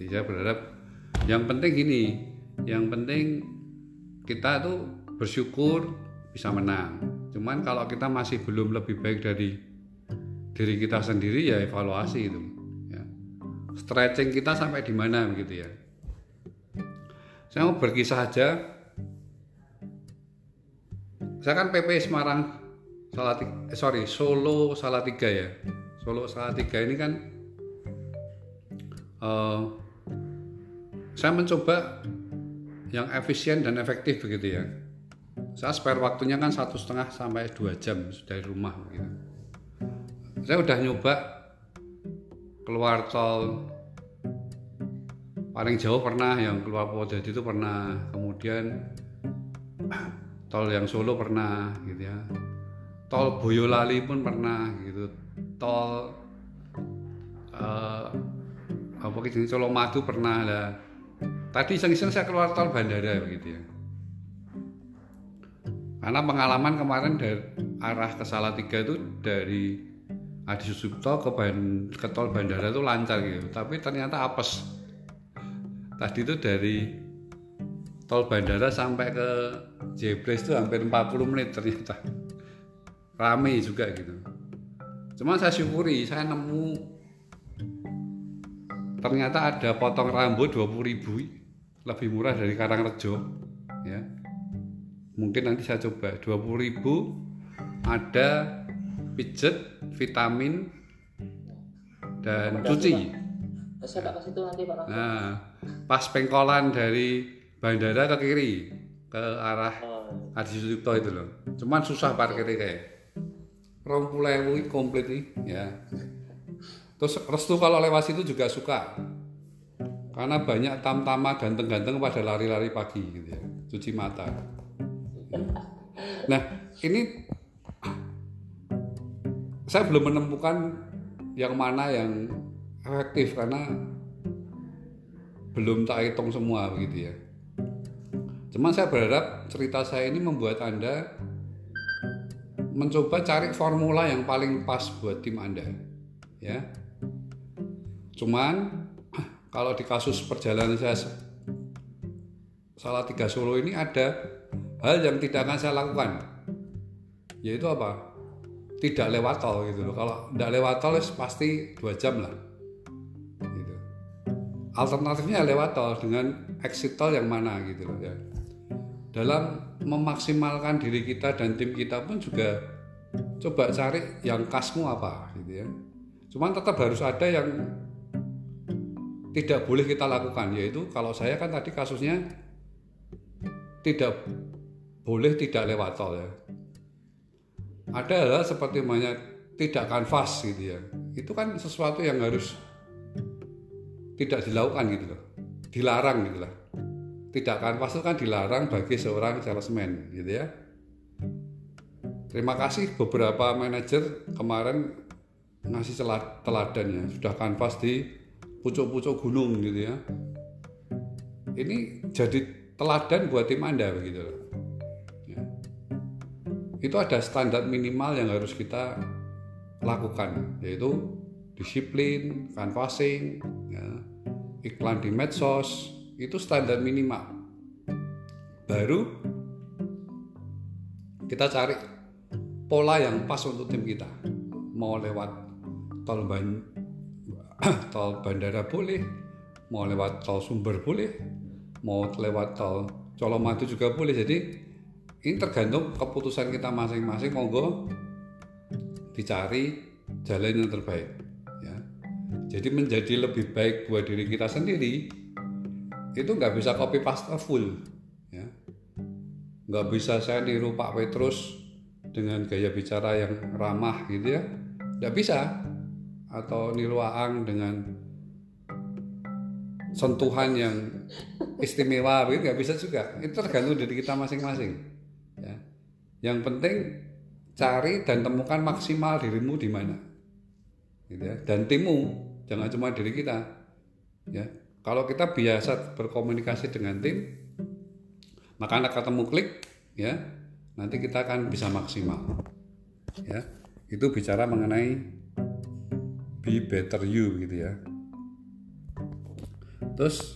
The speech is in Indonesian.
gitu saya berharap yang penting gini yang penting kita tuh bersyukur bisa menang. Cuman kalau kita masih belum lebih baik dari diri kita sendiri ya evaluasi itu ya. stretching kita sampai di mana begitu ya. Saya mau berkisah aja. Saya kan PP Semarang Salatiga, eh, sorry Solo Salatiga ya. Solo Salatiga ini kan uh, saya mencoba yang efisien dan efektif begitu ya. Saya spare waktunya kan satu setengah sampai dua jam dari rumah begitu saya udah nyoba keluar tol. Paling jauh pernah yang keluar Purwodadi itu pernah. Kemudian tol yang Solo pernah gitu ya. Tol Boyolali pun pernah gitu. Tol uh, apa gitu Solo Madu pernah lah tadi iseng-iseng saya keluar tol bandara begitu ya. Karena pengalaman kemarin dari arah ke Salatiga itu dari Adi Susupto ke, ke tol bandara itu lancar gitu. Tapi ternyata apes. Tadi itu dari tol bandara sampai ke Jebres itu hampir 40 menit ternyata. Rame juga gitu. Cuma saya syukuri saya nemu. Ternyata ada potong rambut 20 ribu lebih murah dari Karangrejo ya. Mungkin nanti saya coba. 20 ribu ada pijet vitamin dan cuci. Saya tak kasih itu nanti Pak. Nah pas pengkolan dari bandara ke kiri ke arah oh. Adi Sucipto itu loh. Cuman susah parkirnya kayak rompulewu komplit nih ya. Terus restu kalau lewat situ juga suka karena banyak tam-tama ganteng-ganteng pada lari-lari pagi gitu ya cuci mata nah ini saya belum menemukan yang mana yang efektif karena belum tak hitung semua begitu ya Cuman saya berharap cerita saya ini membuat Anda mencoba cari formula yang paling pas buat tim Anda. Ya. Cuman kalau di kasus perjalanan saya salah tiga Solo ini ada hal yang tidak akan saya lakukan. Yaitu apa? Tidak lewat tol gitu loh. Kalau tidak lewat tol pasti dua jam lah. Gitu. Alternatifnya lewat tol dengan exit tol yang mana gitu loh ya dalam memaksimalkan diri kita dan tim kita pun juga coba cari yang khasmu apa gitu ya. Cuman tetap harus ada yang tidak boleh kita lakukan yaitu kalau saya kan tadi kasusnya tidak boleh tidak lewat tol ya. Ada hal seperti banyak tidak kanvas gitu ya. Itu kan sesuatu yang harus tidak dilakukan gitu loh. Dilarang gitu lah tidak kanvas itu kan dilarang bagi seorang salesman gitu ya terima kasih beberapa manajer kemarin ngasih teladan ya sudah kanvas di pucuk-pucuk gunung gitu ya. Ini jadi teladan buat tim anda begitu ya. itu ada standar minimal yang harus kita lakukan yaitu disiplin, canvassing, ya, iklan di medsos, itu standar minimal. Baru kita cari pola yang pas untuk tim kita. Mau lewat tol tol bandara boleh mau lewat tol sumber boleh mau lewat tol Colomadu juga boleh. Jadi ini tergantung keputusan kita masing-masing. Monggo dicari jalan yang terbaik ya. Jadi menjadi lebih baik buat diri kita sendiri itu nggak bisa copy paste full ya. Nggak bisa saya niru Pak Petrus dengan gaya bicara yang ramah gitu ya. Nggak bisa atau niru Aang dengan sentuhan yang istimewa begitu nggak bisa juga. Itu tergantung dari kita masing-masing ya. Yang penting cari dan temukan maksimal dirimu di mana gitu ya. Dan timmu jangan cuma diri kita ya. Kalau kita biasa berkomunikasi dengan tim, maka anda ketemu klik, ya, nanti kita akan bisa maksimal. Ya, itu bicara mengenai be better you gitu ya. terus